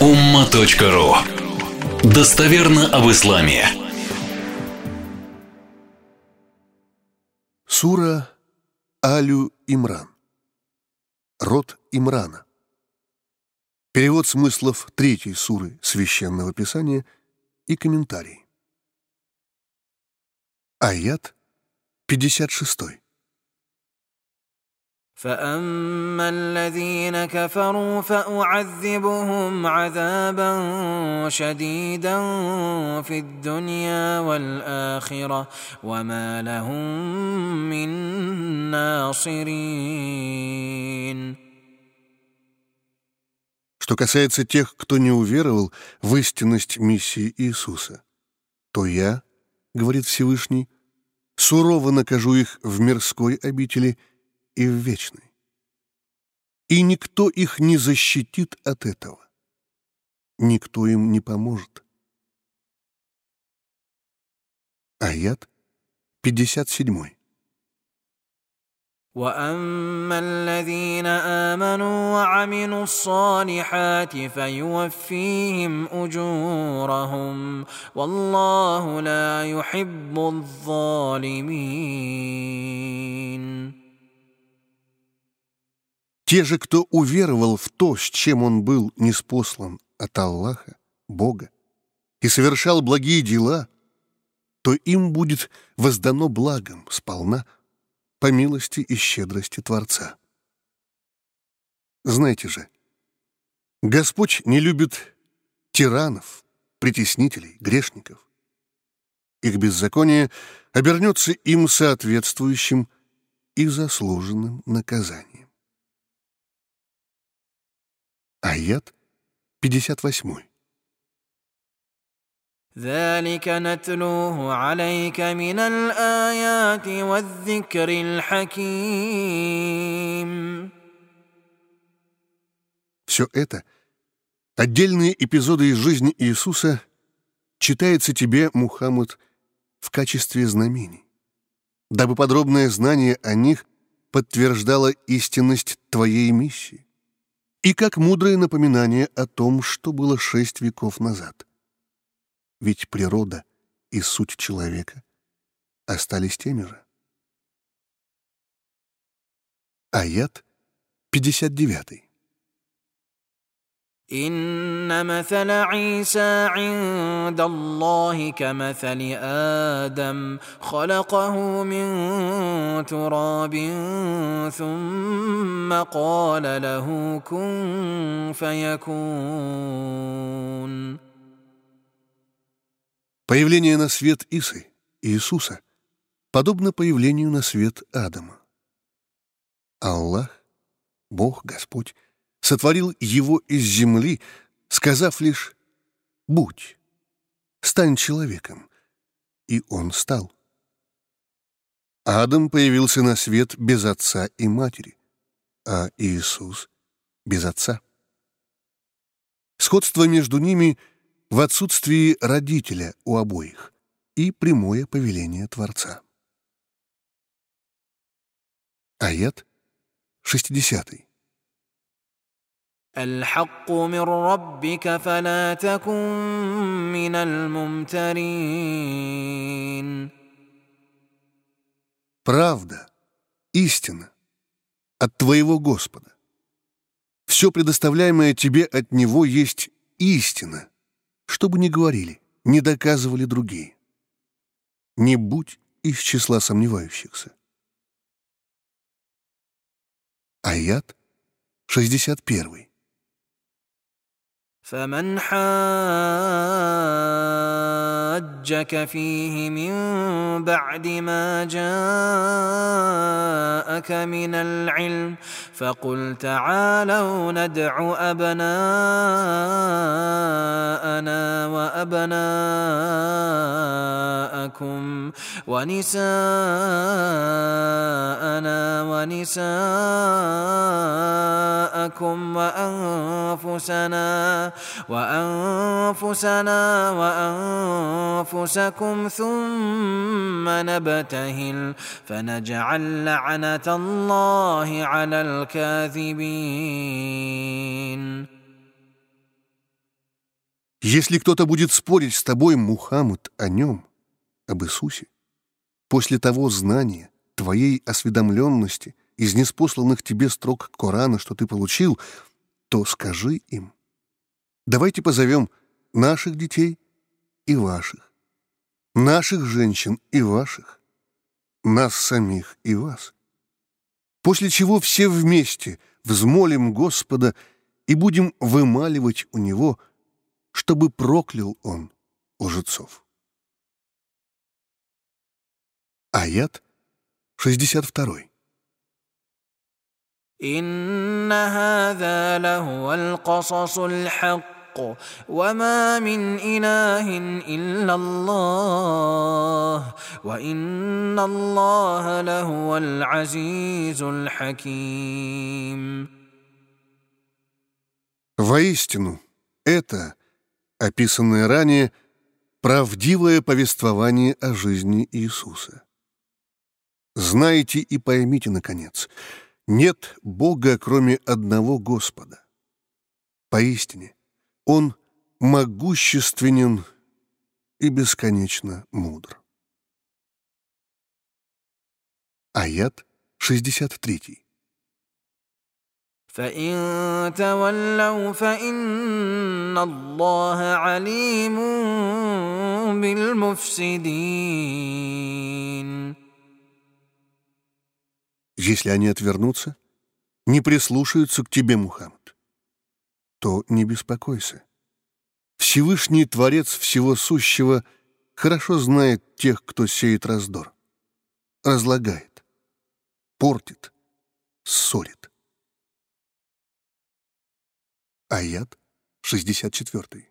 umma.ru Достоверно об исламе. Сура Алю Имран. Род Имрана. Перевод смыслов третьей суры Священного Писания и комментарий. Аят 56. فاما الذين كفروا فاعذبهم عذابا شديدا في الدنيا والاخره وما لهم من ناصرين Что касается тех, кто не уверовал в истинность миссии Иисуса, то я, говорит Всевышний, сурово накажу их в мирской обители – и в вечный. И никто их не защитит от этого. Никто им не поможет. Аят 57. واما الذين امنوا وعملوا الصالحات فيوفيهم اجورهم والله لا يحب الظالمين те же, кто уверовал в то, с чем он был неспослан от Аллаха, Бога, и совершал благие дела, то им будет воздано благом сполна по милости и щедрости Творца. Знаете же, Господь не любит тиранов, притеснителей, грешников. Их беззаконие обернется им соответствующим и заслуженным наказанием. Аят 58. ذلك نتلوه عليك من الآيات والذكر الحكيم Все это, отдельные эпизоды из жизни Иисуса, читается тебе, Мухаммад, в качестве знамений, дабы подробное знание о них подтверждало истинность твоей миссии и как мудрое напоминание о том, что было шесть веков назад. Ведь природа и суть человека остались теми же. Аят 59. ان مثل عيسى عند الله كمثل ادم خلقه من تراب ثم قال له كن فيكون Появление на свет Исы, Иисуса, подобно появлению на свет Адама. Аллах, Бог, Господь, сотворил его из земли, сказав лишь «Будь, стань человеком», и он стал. Адам появился на свет без отца и матери, а Иисус — без отца. Сходство между ними в отсутствии родителя у обоих и прямое повеление Творца. Аят 60. الحق من ربك فلا تكن من الممترين Правда, истина от твоего Господа. Все предоставляемое тебе от Него есть истина, что бы ни говорили, не доказывали другие. Не будь из числа сомневающихся. Аят 61. فمن حاد حاجك فيه من بعد ما جاءك من العلم فقل تعالوا ندع أبناءنا وأبناءكم ونساءنا ونساءكم وأنفسنا وأنفسنا وأنفسكم ثم نبتهل فنجعل لعنة الله على الكاذبين Если кто-то будет спорить с тобой, Мухаммад, о нем, об Иисусе, после того знания, твоей осведомленности из неспосланных тебе строк Корана, что ты получил, то скажи им. Давайте позовем наших детей и ваших, наших женщин и ваших, нас самих и вас. После чего все вместе взмолим Господа и будем вымаливать у Него, чтобы проклял Он лжецов. Аят 62. إن هذا لهو القصص الحق وما من إله إلا الله وإن الله لهو العزيز الحكيم Воистину, это, описанное ранее, правдивое повествование о жизни Иисуса. Знайте и поймите, наконец, нет Бога, кроме одного Господа. Поистине, Он могущественен и бесконечно мудр. Аят 63. فإن تولوا فإن الله عليم بالمفسدين Если они отвернутся, не прислушаются к тебе, Мухаммад, то не беспокойся. Всевышний Творец Всего Сущего хорошо знает тех, кто сеет раздор, разлагает, портит, ссорит. Аят 64.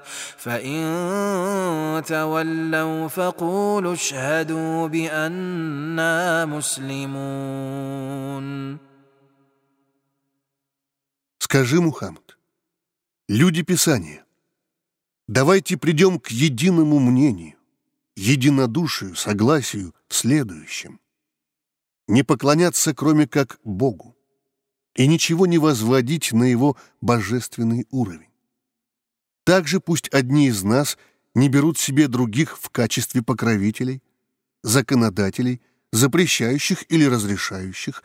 فإن تولوا فقولوا اشهدوا بأننا مسلمون Скажи, Мухаммад, люди Писания, давайте придем к единому мнению, единодушию, согласию в следующем. Не поклоняться, кроме как Богу, и ничего не возводить на Его божественный уровень. также пусть одни из нас не берут себе других в качестве покровителей, законодателей, запрещающих или разрешающих,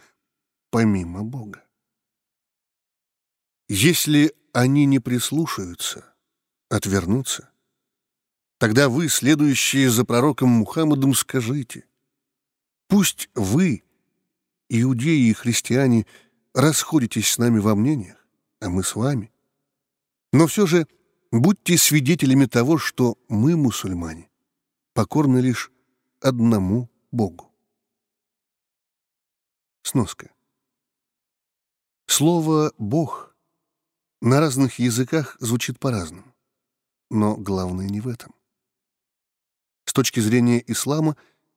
помимо Бога. Если они не прислушаются, отвернутся, тогда вы, следующие за пророком Мухаммадом, скажите, пусть вы, иудеи и христиане, расходитесь с нами во мнениях, а мы с вами, но все же Будьте свидетелями того, что мы, мусульмане, покорны лишь одному Богу. Сноска. Слово «Бог» на разных языках звучит по-разному, но главное не в этом. С точки зрения ислама,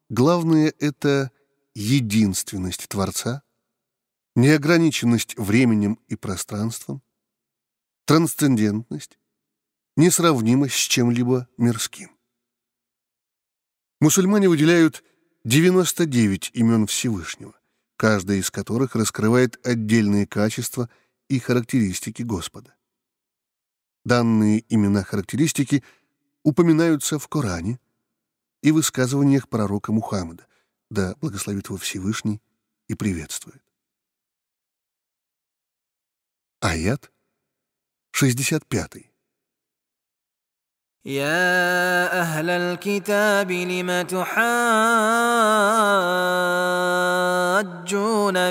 главное — это единственность Творца, неограниченность временем и пространством, трансцендентность, несравнима с чем-либо мирским. Мусульмане выделяют 99 имен Всевышнего, каждая из которых раскрывает отдельные качества и характеристики Господа. Данные имена-характеристики упоминаются в Коране и высказываниях пророка Мухаммада, да благословит его Всевышний и приветствует. Аят 65. يا أهل الكتاب لم تحاجون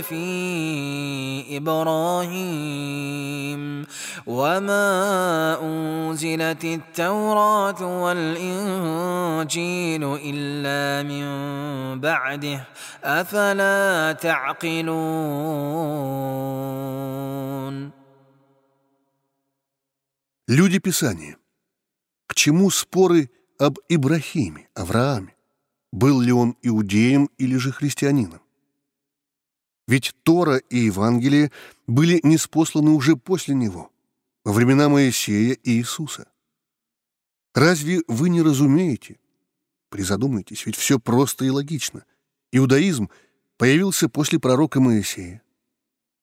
في إبراهيم وما أنزلت التوراة والإنجيل إلا من بعده أفلا تعقلون Люди Писания – чему споры об Ибрахиме, Аврааме? Был ли он иудеем или же христианином? Ведь Тора и Евангелие были неспосланы уже после него, во времена Моисея и Иисуса. Разве вы не разумеете? Призадумайтесь, ведь все просто и логично. Иудаизм появился после пророка Моисея.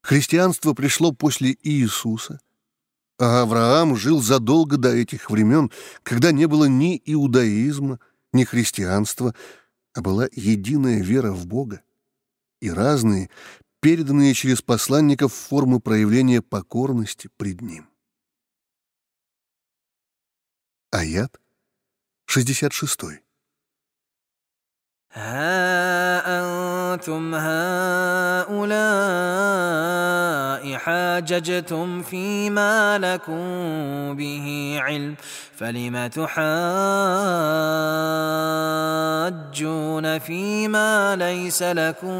Христианство пришло после Иисуса, а Авраам жил задолго до этих времен, когда не было ни иудаизма, ни христианства, а была единая вера в Бога и разные, переданные через посланников формы проявления покорности пред Ним. Аят 66. ها أنتم هؤلاء حاججتم فيما لكم به علم فلم تحاجون فيما ليس لكم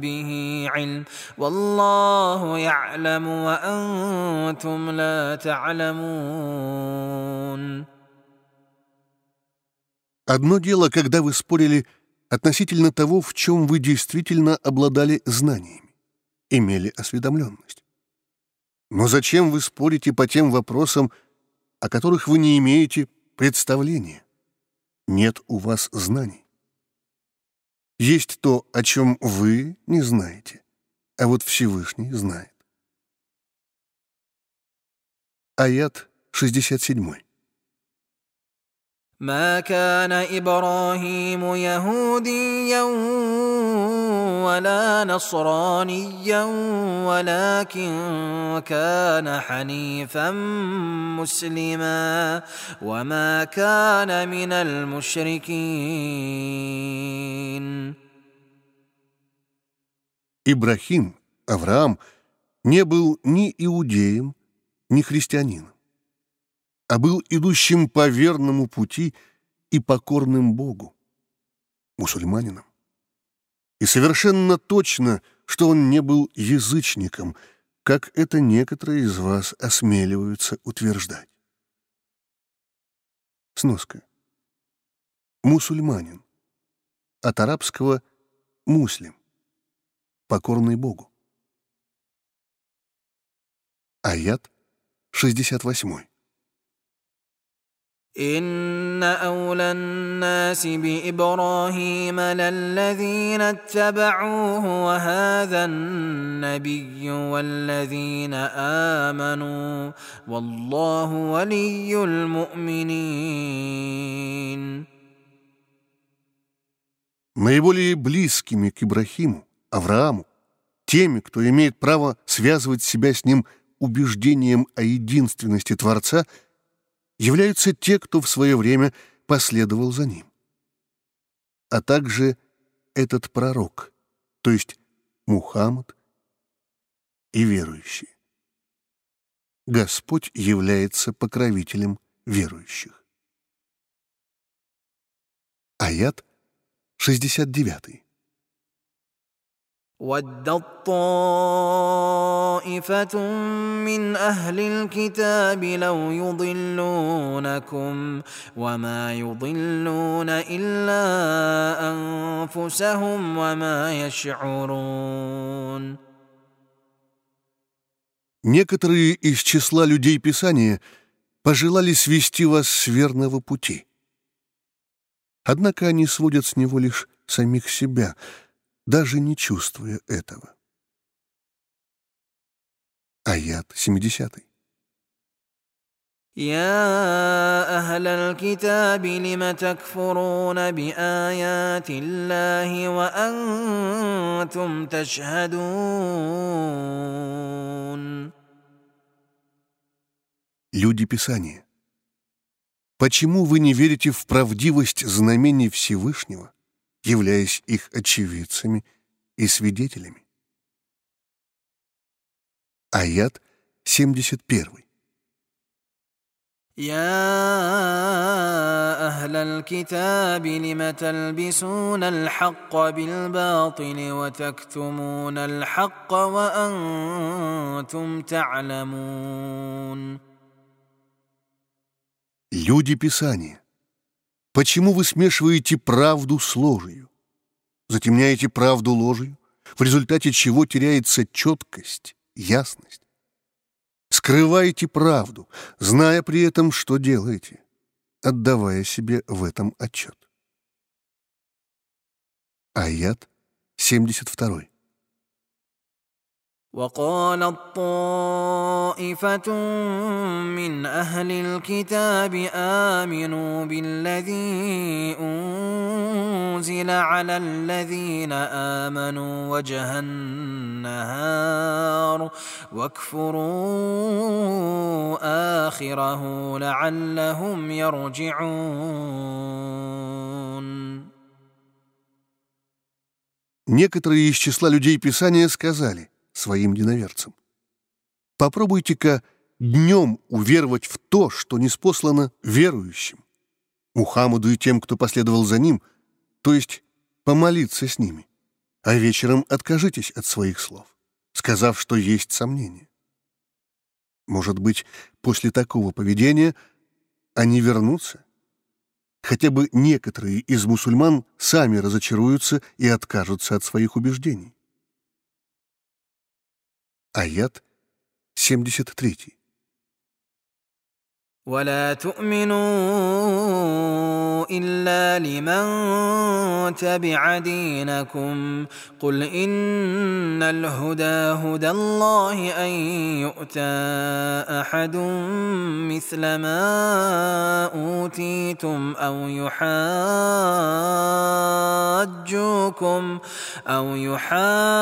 به علم والله يعلم وأنتم لا تعلمون Одно дело, когда вы спорили относительно того, в чем вы действительно обладали знаниями, имели осведомленность. Но зачем вы спорите по тем вопросам, о которых вы не имеете представления? Нет у вас знаний. Есть то, о чем вы не знаете, а вот Всевышний знает. Аят 67. ما كان ابراهيم يهوديا ولا نصرانيا ولكن كان حنيفا مسلما وما كان من المشركين Ибрахим, Авраам, не был ни иудеем, ни христианином А был идущим по верному пути и покорным Богу, мусульманином. И совершенно точно, что он не был язычником, как это некоторые из вас осмеливаются утверждать. Сноска. Мусульманин. От арабского «муслим» — покорный Богу. Аят 68. إن أولى الناس بإبراهيم للذين اتبعوه وهذا النبي والذين آمنوا والله ولي المؤمنين Наиболее близкими к Ибрахиму, Аврааму, теми, кто имеет право связывать себя с ним убеждением о единственности Творца – являются те, кто в свое время последовал за ним. А также этот пророк, то есть Мухаммад и верующие. Господь является покровителем верующих. Аят 69. ودت طائفة من أهل الكتاب لو يضلونكم وما يضلون إلا أنفسهم وما يشعرون Некоторые из числа людей Писания пожелали свести вас с верного пути. Однако они сводят с него лишь самих себя — даже не чувствуя этого. Аят 70. يا أهل الكتاب لم تكفرون بآيات الله وأنتم تشهدون Люди Писания, почему вы не верите в правдивость знамений Всевышнего, являясь их очевидцами и свидетелями. Аят 71. يا أهل الكتاب لم تلبسون الحق بالباطل وتكتمون الحق وأنتم تعلمون Люди Писания, почему вы смешиваете правду с ложью? Затемняете правду ложью, в результате чего теряется четкость, ясность. Скрываете правду, зная при этом, что делаете, отдавая себе в этом отчет. Аят 72. وقالت طائفة من أهل الكتاب آمنوا بالذي أنزل على الذين آمنوا وجه النهار واكفروا آخره لعلهم يرجعون Некоторые из числа людей Писания сказали своим единоверцам, «Попробуйте-ка днем уверовать в то, что не спослано верующим, Мухаммаду и тем, кто последовал за ним, то есть помолиться с ними, а вечером откажитесь от своих слов, сказав, что есть сомнения. Может быть, после такого поведения они вернутся хотя бы некоторые из мусульман сами разочаруются и откажутся от своих убеждений. Аят 73. ولا تؤمنوا الا لمن تبع دينكم قل ان الهدى هدى الله ان يؤتى احد مثل ما اوتيتم أو يحاجوكم أو يحاجوكم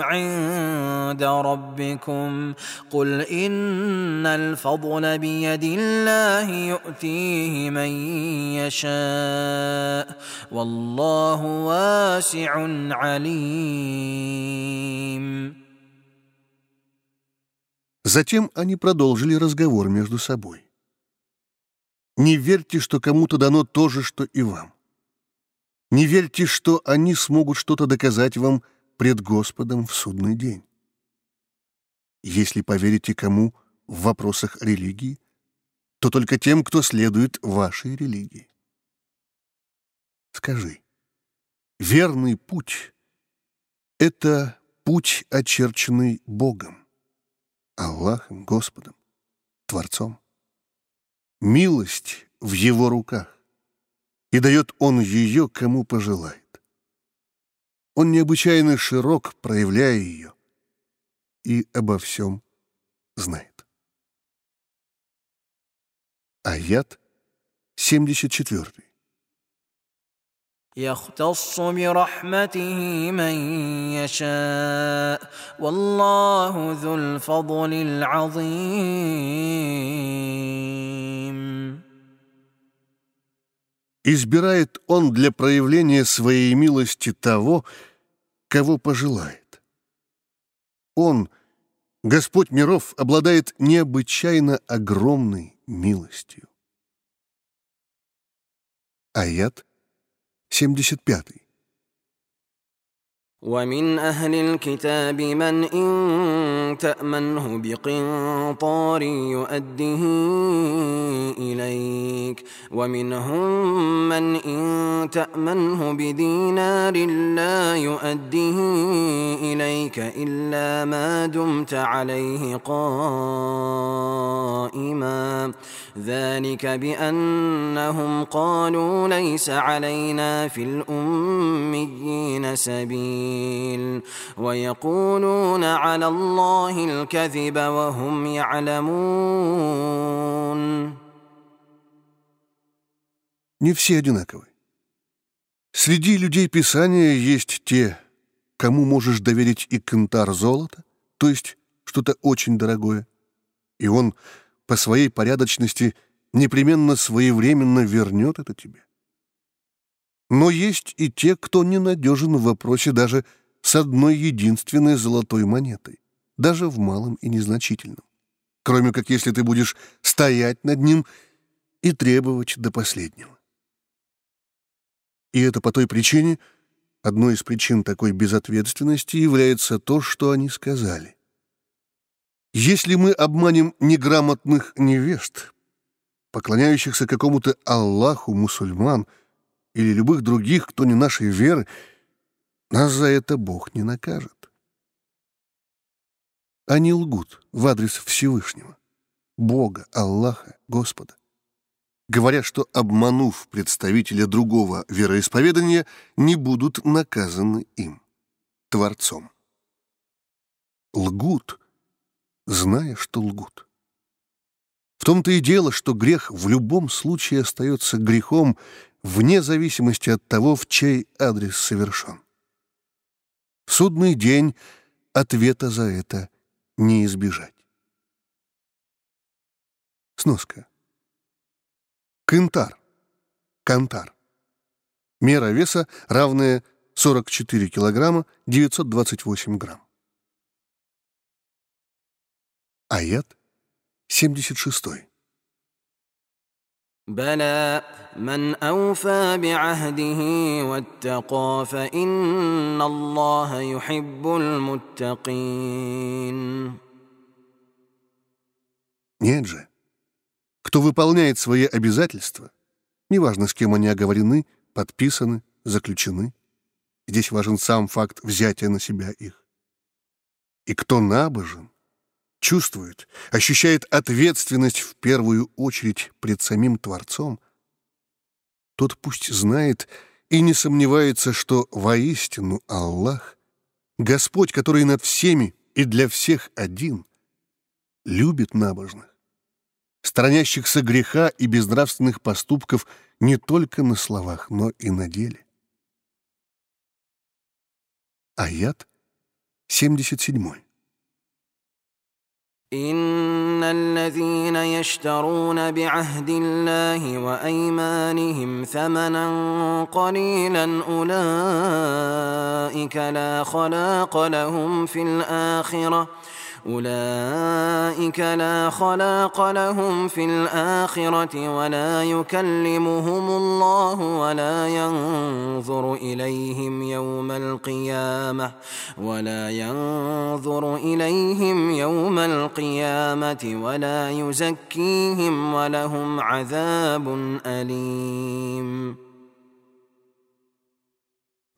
عند ربكم قل إن الفضل بيد الله يؤتيه من يشاء والله واسع عليم Затем они продолжили разговор между собой. Не верьте, что кому-то дано то же, что и вам. Не верьте, что они смогут что-то доказать вам пред Господом в судный день если поверите кому в вопросах религии, то только тем, кто следует вашей религии. Скажи, верный путь — это путь, очерченный Богом, Аллахом, Господом, Творцом. Милость в Его руках, и дает Он ее, кому пожелает. Он необычайно широк, проявляя ее, и обо всем знает. Аят 74. يختص برحمته من يشاء والله ذو الفضل العظيم Избирает он для проявления своей милости того, кого пожелает. Он, Господь миров, обладает необычайно огромной милостью. Аят 75. ومن أهل الكتاب من إن تأمنه بقنطار يؤده إليك ومنهم من إن تأمنه بدينار لا يؤده إليك إلا ما دمت عليه قائما. ذلك بأنهم قالوا ليس علينا في الأميين سبيل. ويقولون على الله الكذب وهم يعلمون Не все одинаковы. Среди людей Писания есть те, кому можешь доверить и кентар золота, то есть что-то очень дорогое, и он по своей порядочности непременно своевременно вернет это тебе. но есть и те, кто ненадежен в вопросе даже с одной единственной золотой монетой, даже в малом и незначительном. Кроме как если ты будешь стоять над ним и требовать до последнего. И это по той причине, одной из причин такой безответственности является то, что они сказали. Если мы обманем неграмотных невежд, поклоняющихся какому-то Аллаху мусульман или любых других, кто не нашей веры, нас за это Бог не накажет. Они лгут в адрес Всевышнего, Бога, Аллаха, Господа говоря, что, обманув представителя другого вероисповедания, не будут наказаны им, Творцом. Лгут, зная, что лгут. В том-то и дело, что грех в любом случае остается грехом вне зависимости от того, в чей адрес совершен. В судный день ответа за это не избежать. Сноска. Кентар. Кантар. Мера веса равная 44 килограмма 928 грамм. Аят 76. بلى من أوفى بعهده واتقى فإن الله يحب المتقين. Нет же. Кто выполняет свои обязательства, неважно, с кем они оговорены, подписаны, заключены, здесь важен сам факт взятия на себя их. И кто набожен, чувствует, ощущает ответственность в первую очередь пред самим Творцом, тот пусть знает и не сомневается, что воистину Аллах, Господь, который над всеми и для всех один, любит набожных сторонящихся греха и безнравственных поступков не только на словах, но и на деле. Аят 77. إن الذين يشترون بعهد الله وأيمانهم ثمنا قليلا أولئك لا خلاق لهم في الآخرة أولئك لا خلاق لهم في الآخرة ولا يكلمهم الله ولا ينظر إليهم يوم القيامة ولا ينظر إليهم يوم القيامة ولا يزكيهم ولهم عذاب أليم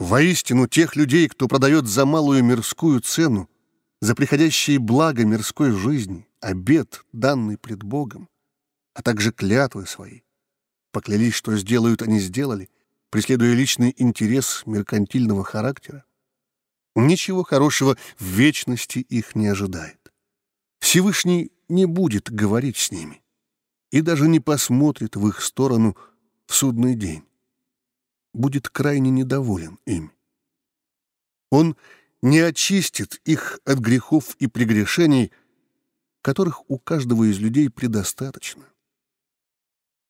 Воистину, тех людей, кто продает за малую мирскую цену, за приходящие блага мирской жизни, обет, данный пред Богом, а также клятвы свои. Поклялись, что сделают, они сделали, преследуя личный интерес меркантильного характера. Ничего хорошего в вечности их не ожидает. Всевышний не будет говорить с ними и даже не посмотрит в их сторону в судный день. Будет крайне недоволен ими. Он не очистит их от грехов и прегрешений, которых у каждого из людей предостаточно.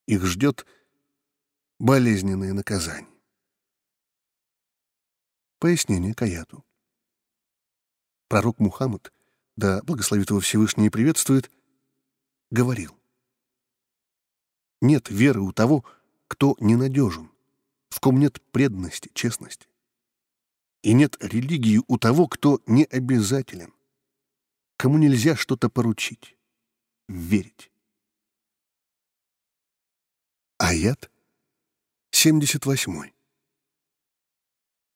Их ждет болезненное наказание. Пояснение к аяту. Пророк Мухаммад, да благословит его Всевышний и приветствует, говорил, «Нет веры у того, кто ненадежен, в ком нет преданности, честности и нет религии у того, кто не обязателен, кому нельзя что-то поручить, верить. Аят 78.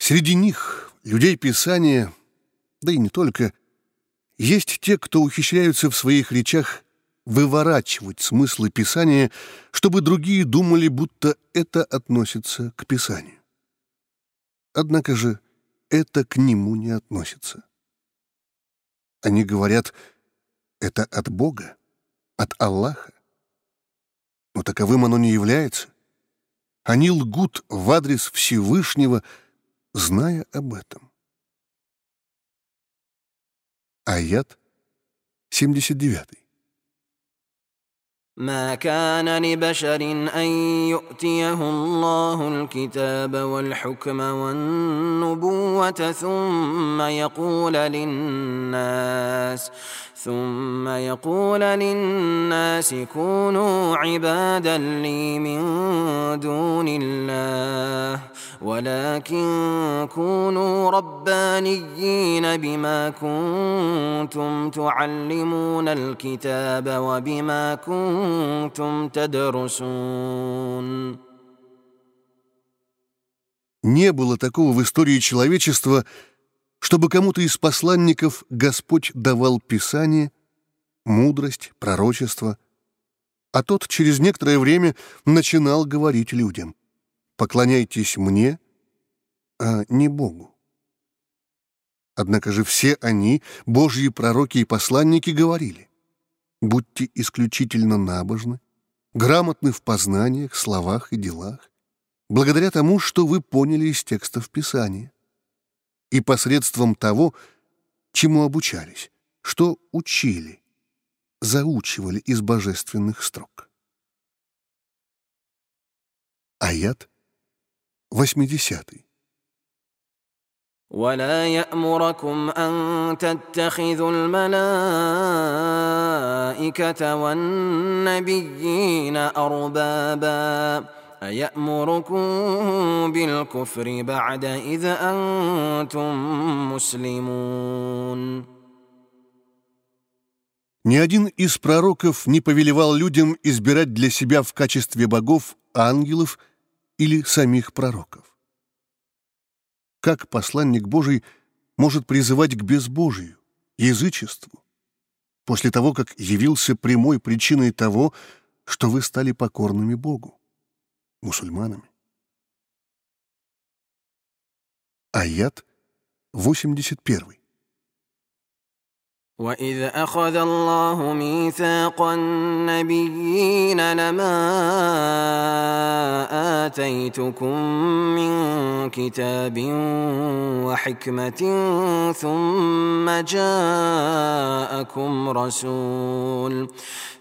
Среди них, людей Писания, да и не только, есть те, кто ухищряются в своих речах выворачивать смыслы Писания, чтобы другие думали, будто это относится к Писанию. Однако же это к нему не относится. Они говорят, это от Бога, от Аллаха. Но таковым оно не является. Они лгут в адрес Всевышнего, зная об этом. Аят 79. ما كان لبشر ان يؤتيه الله الكتاب والحكم والنبوه ثم يقول للناس ثم يقول للناس كونوا عبادا لي من دون الله ولكن كونوا ربانيين بما كنتم تعلمون الكتاب وبما كنتم تدرسون Не было такого в истории человечества, чтобы кому-то из посланников Господь давал Писание, мудрость, пророчество, а тот через некоторое время начинал говорить людям «Поклоняйтесь мне, а не Богу». Однако же все они, Божьи пророки и посланники, говорили «Будьте исключительно набожны, грамотны в познаниях, словах и делах, благодаря тому, что вы поняли из текстов Писания и посредством того, чему обучались, что учили, заучивали из божественных строк. Аят 80. ولا يأمركم أن تتخذوا الملائكة والنبيين أربابا أيأمركم بالكفر بعد إذ أنتم مسلمون Ни один из пророков не повелевал людям избирать для себя в качестве богов ангелов или самих пророков. Как посланник Божий может призывать к безбожию, язычеству, после того, как явился прямой причиной того, что вы стали покорными Богу, мусульманами? Аят 81. وإذ أخذ الله ميثاق النبيين لما آتيتكم من كتاب وحكمة ثم جاءكم رسول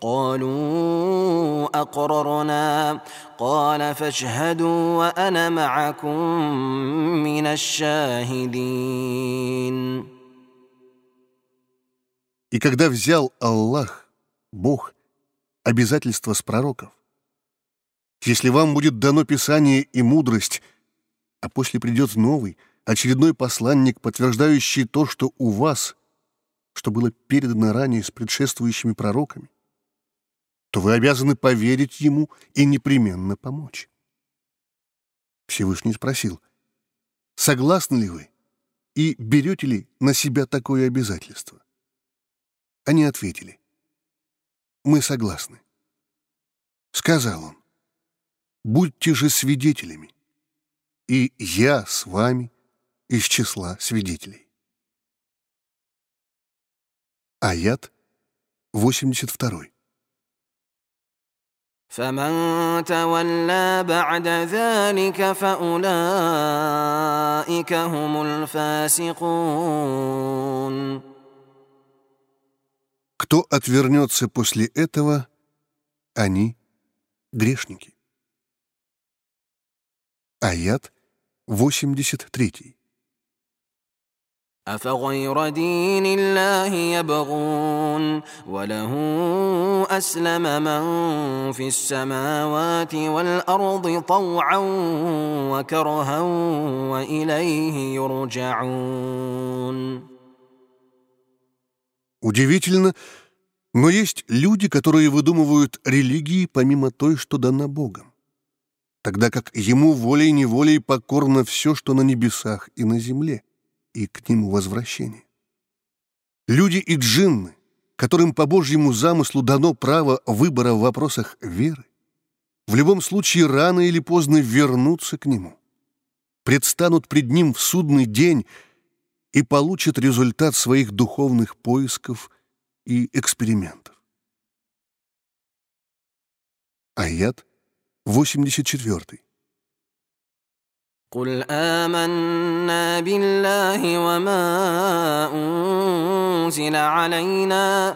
قالوا أقررنا قال فاشهدوا وأنا معكم من الشاهدين И когда взял Аллах, Бог, обязательства с пророков, если вам будет дано Писание и мудрость, а после придет новый, очередной посланник, подтверждающий то, что у вас, что было передано ранее с предшествующими пророками, то вы обязаны поверить ему и непременно помочь. Всевышний спросил, согласны ли вы и берете ли на себя такое обязательство? Они ответили, мы согласны. Сказал он, будьте же свидетелями, и я с вами из числа свидетелей. Аят 82. فمن تولى بعد ذلك فأولئك هم الفاسقون Кто отвернется после этого, они грешники. Аят 83. أفغير دين الله يبغون وله أسلم من في السماوات والأرض طوعا وكرها وإليه يرجعون Удивительно, но есть люди, которые выдумывают религии помимо той, что дана Богом, тогда как ему волей-неволей покорно все, что на небесах и на земле, и к нему возвращение. Люди и джинны, которым по Божьему замыслу дано право выбора в вопросах веры, в любом случае рано или поздно вернутся к нему. предстанут пред Ним в судный день и получат результат своих духовных поисков и экспериментов. Аят 84. قل آمنا بالله وما أنزل علينا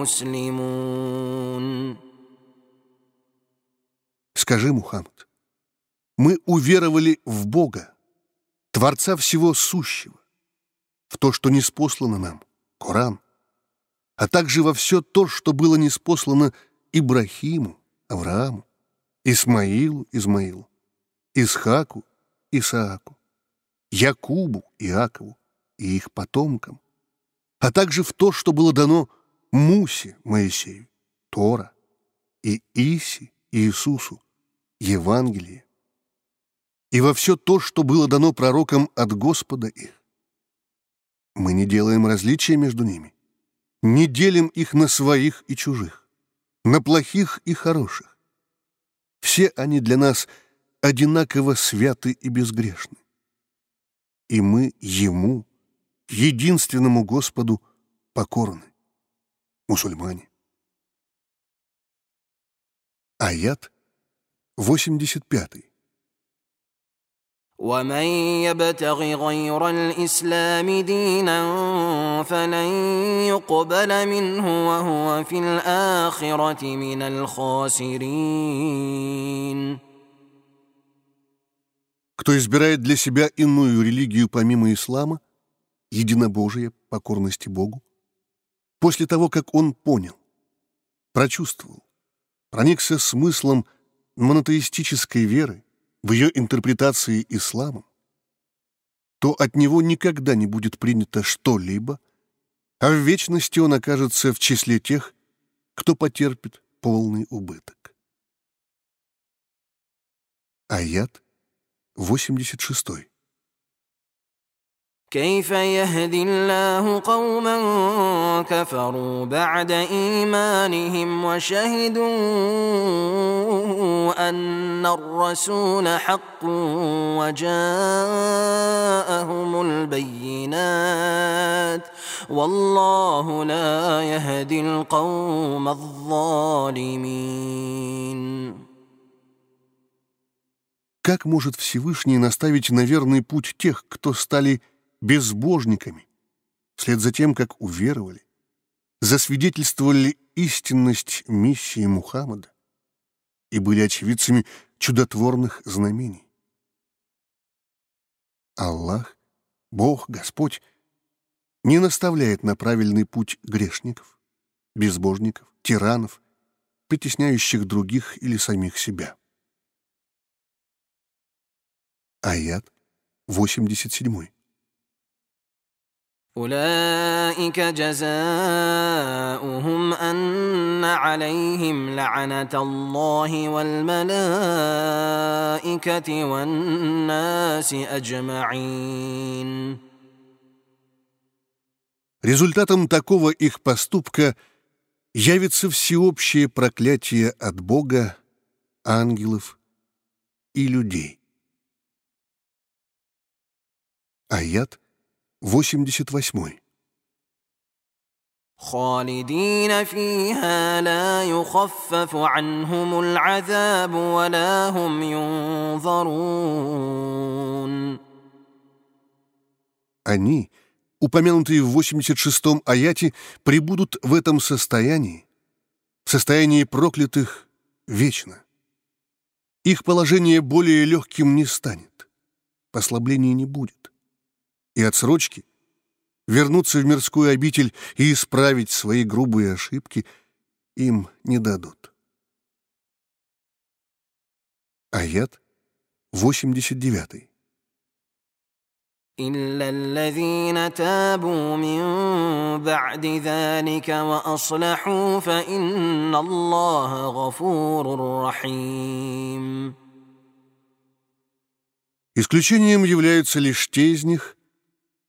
Скажи, Мухаммад, мы уверовали в Бога, Творца всего сущего, в то, что не спослано нам, Коран, а также во все то, что было неспослано Ибрахиму, Аврааму, Исмаилу, Измаилу, Исхаку, Исааку, Якубу, Иакову и их потомкам, а также в то, что было дано Мусе, Моисею, Тора, и Иси, Иисусу, Евангелие, и во все то, что было дано пророкам от Господа их. Мы не делаем различия между ними, не делим их на своих и чужих, на плохих и хороших. Все они для нас одинаково святы и безгрешны. И мы Ему, единственному Господу, покорны Мусульмане. Аят 85. ومن يبتغ غير الإسلام دينا فلن يقبل منه وهو في الآخرة من الخاسرين Кто избирает для себя иную религию помимо ислама, единобожие, покорности Богу, после того, как он понял, прочувствовал, проникся смыслом монотеистической веры, в ее интерпретации исламом, то от него никогда не будет принято что-либо, а в вечности он окажется в числе тех, кто потерпит полный убыток. Аят 86. كيف يهدي الله قوما كفروا بعد ايمانهم وشهدوا ان الرسول حق وجاءهم البينات والله لا يهدي القوم الظالمين Как может Всевышний наставить на верный путь тех, кто стали безбожниками, вслед за тем, как уверовали, засвидетельствовали истинность миссии Мухаммада и были очевидцами чудотворных знамений. Аллах, Бог, Господь, не наставляет на правильный путь грешников, безбожников, тиранов, притесняющих других или самих себя. Аят 87. أولئك جزاؤهم أن عليهم لعنة الله والملائكة والناس أجمعين Результатом такого их поступка явится всеобщее проклятие от Бога, ангелов и людей. Аят 88. خالدين فيها لا يخفف عنهم العذاب ولا هم ينظرون Они, упомянутые в 86-м аяте, пребудут в этом состоянии, в состоянии проклятых вечно. Их положение более легким не станет, послабления не будет и отсрочки, вернуться в мирскую обитель и исправить свои грубые ошибки им не дадут. Аят 89. إلا الذين تابوا من بعد ذلك وأصلحوا فإن الله غفور رحيم Исключением являются лишь те из них,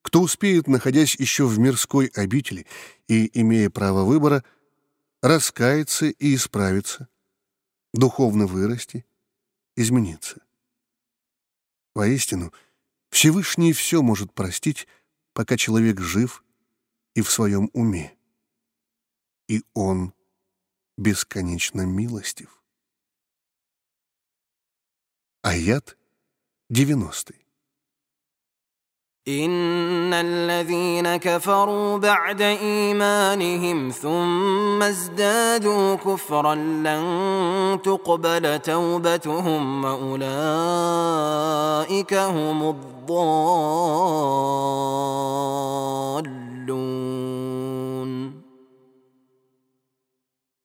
кто успеет, находясь еще в мирской обители и имея право выбора, раскаяться и исправиться, духовно вырасти, измениться. Воистину, Всевышний все может простить, пока человек жив и в своем уме. И он бесконечно милостив. Аят 90. إن الذين كفروا بعد إيمانهم ثم ازدادوا كفرا لن تقبل توبتهم وأولئك هم الضالون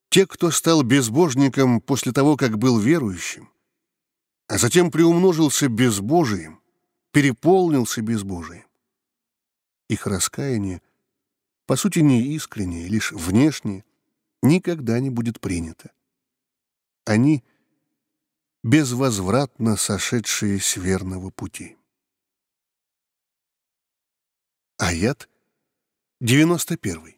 Те, кто стал безбожником после того, как был верующим, а затем приумножился безбожием, переполнился безбожием. Их раскаяние, по сути, не искреннее, лишь внешнее, никогда не будет принято. Они безвозвратно сошедшие с верного пути. Аят 91.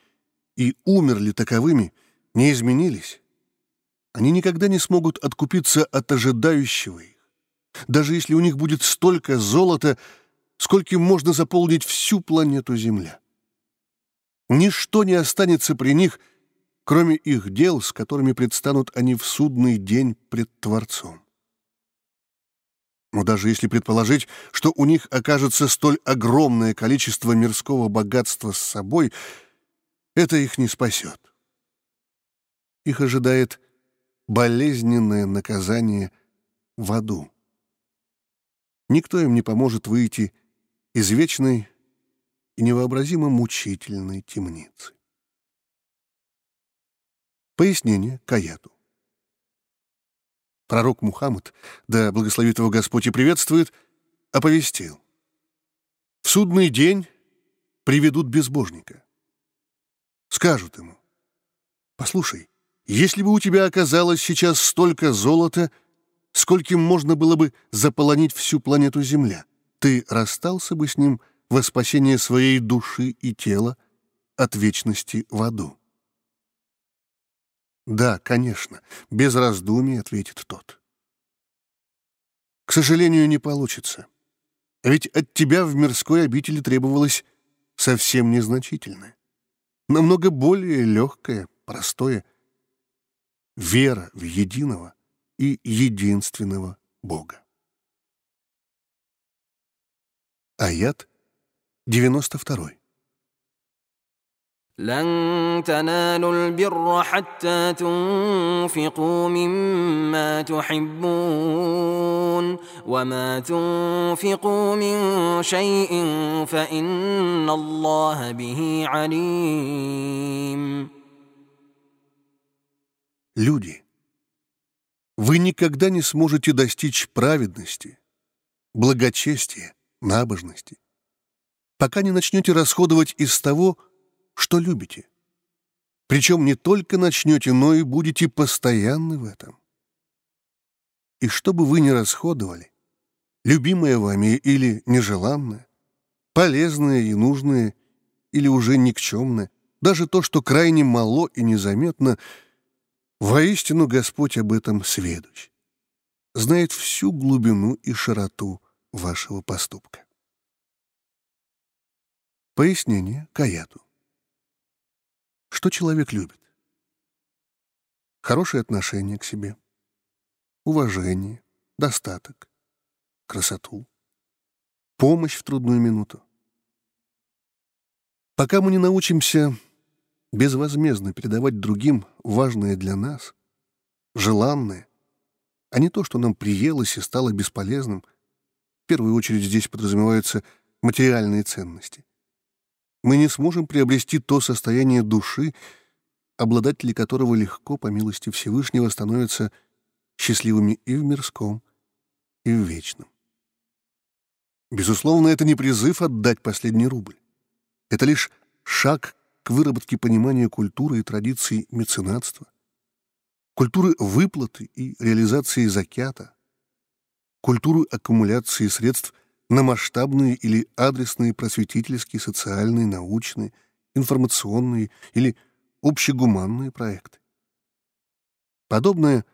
и умерли таковыми, не изменились. Они никогда не смогут откупиться от ожидающего их. Даже если у них будет столько золота, скольким можно заполнить всю планету Земля. Ничто не останется при них, кроме их дел, с которыми предстанут они в судный день пред Творцом. Но даже если предположить, что у них окажется столь огромное количество мирского богатства с собой, это их не спасет. Их ожидает болезненное наказание в аду. Никто им не поможет выйти из вечной и невообразимо мучительной темницы. Пояснение Каяту. Пророк Мухаммад, да благословит его Господь и приветствует, оповестил. В судный день приведут безбожника. Скажут ему, «Послушай, если бы у тебя оказалось сейчас столько золота, скольким можно было бы заполонить всю планету Земля, ты расстался бы с ним во спасение своей души и тела от вечности в аду?» «Да, конечно», — без раздумий ответит тот. «К сожалению, не получится. Ведь от тебя в мирской обители требовалось совсем незначительное, намного более легкое, простое — вера в единого и единственного Бога». Аят 92. لن تنالوا البر حتى تنفقوا مما تحبون وما تنفقوا من شيء فإن الله به عليم Люди, вы никогда не сможете достичь праведности, благочестия, набожности, пока не начнете расходовать из того, что любите. Причем не только начнете, но и будете постоянны в этом. И что бы вы ни расходовали, любимое вами или нежеланное, полезное и нужное или уже никчемное, даже то, что крайне мало и незаметно, воистину Господь об этом сведущ, знает всю глубину и широту вашего поступка. Пояснение Каяту. Что человек любит? Хорошее отношение к себе, уважение, достаток, красоту, помощь в трудную минуту. Пока мы не научимся безвозмездно передавать другим важное для нас, желанное, а не то, что нам приелось и стало бесполезным, в первую очередь здесь подразумеваются материальные ценности. Мы не сможем приобрести то состояние души, обладатели которого легко, по милости Всевышнего, становятся счастливыми и в мирском, и в вечном. Безусловно, это не призыв отдать последний рубль. Это лишь шаг к выработке понимания культуры и традиций меценатства, культуры выплаты и реализации закята, культуры аккумуляции средств на масштабные или адресные просветительские, социальные, научные, информационные или общегуманные проекты. Подобное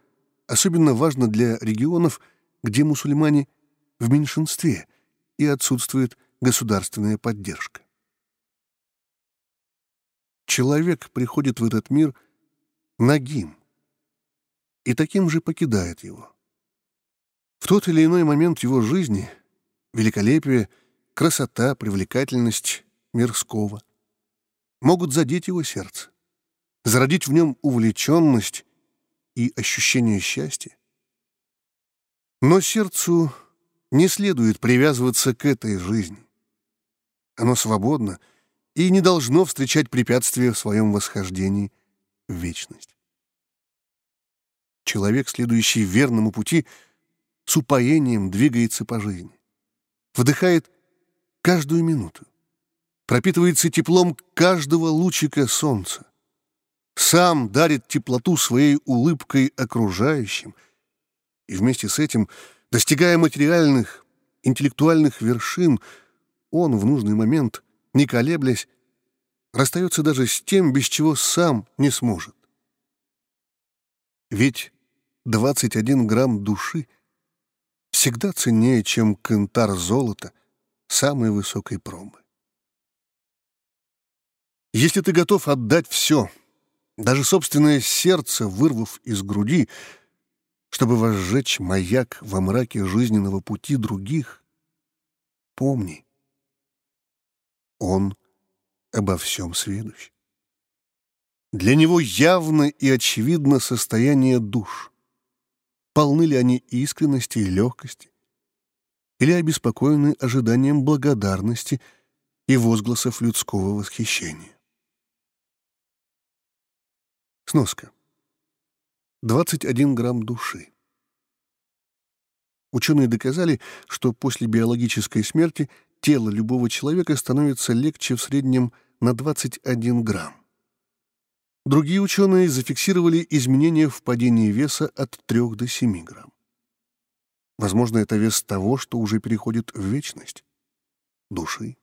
особенно важно для регионов, где мусульмане в меньшинстве и отсутствует государственная поддержка. Человек приходит в этот мир нагим и таким же покидает его. В тот или иной момент его жизни великолепие, красота, привлекательность мирского могут задеть его сердце, зародить в нем увлеченность и ощущение счастья. Но сердцу не следует привязываться к этой жизни. Оно свободно и не должно встречать препятствия в своем восхождении в вечность. Человек, следующий верному пути, с упоением двигается по жизни вдыхает каждую минуту, пропитывается теплом каждого лучика солнца, сам дарит теплоту своей улыбкой окружающим, и вместе с этим, достигая материальных, интеллектуальных вершин, он в нужный момент, не колеблясь, расстается даже с тем, без чего сам не сможет. Ведь 21 грамм души всегда ценнее, чем кентар золота самой высокой промы. Если ты готов отдать все, даже собственное сердце вырвав из груди, чтобы возжечь маяк во мраке жизненного пути других, помни, он обо всем сведущ. Для него явно и очевидно состояние душ — полны ли они искренности и легкости, или обеспокоены ожиданием благодарности и возгласов людского восхищения. Сноска. 21 грамм души. Ученые доказали, что после биологической смерти тело любого человека становится легче в среднем на 21 грамм. Другие ученые зафиксировали изменения в падении веса от 3 до 7 грамм. Возможно, это вес того, что уже переходит в вечность, души.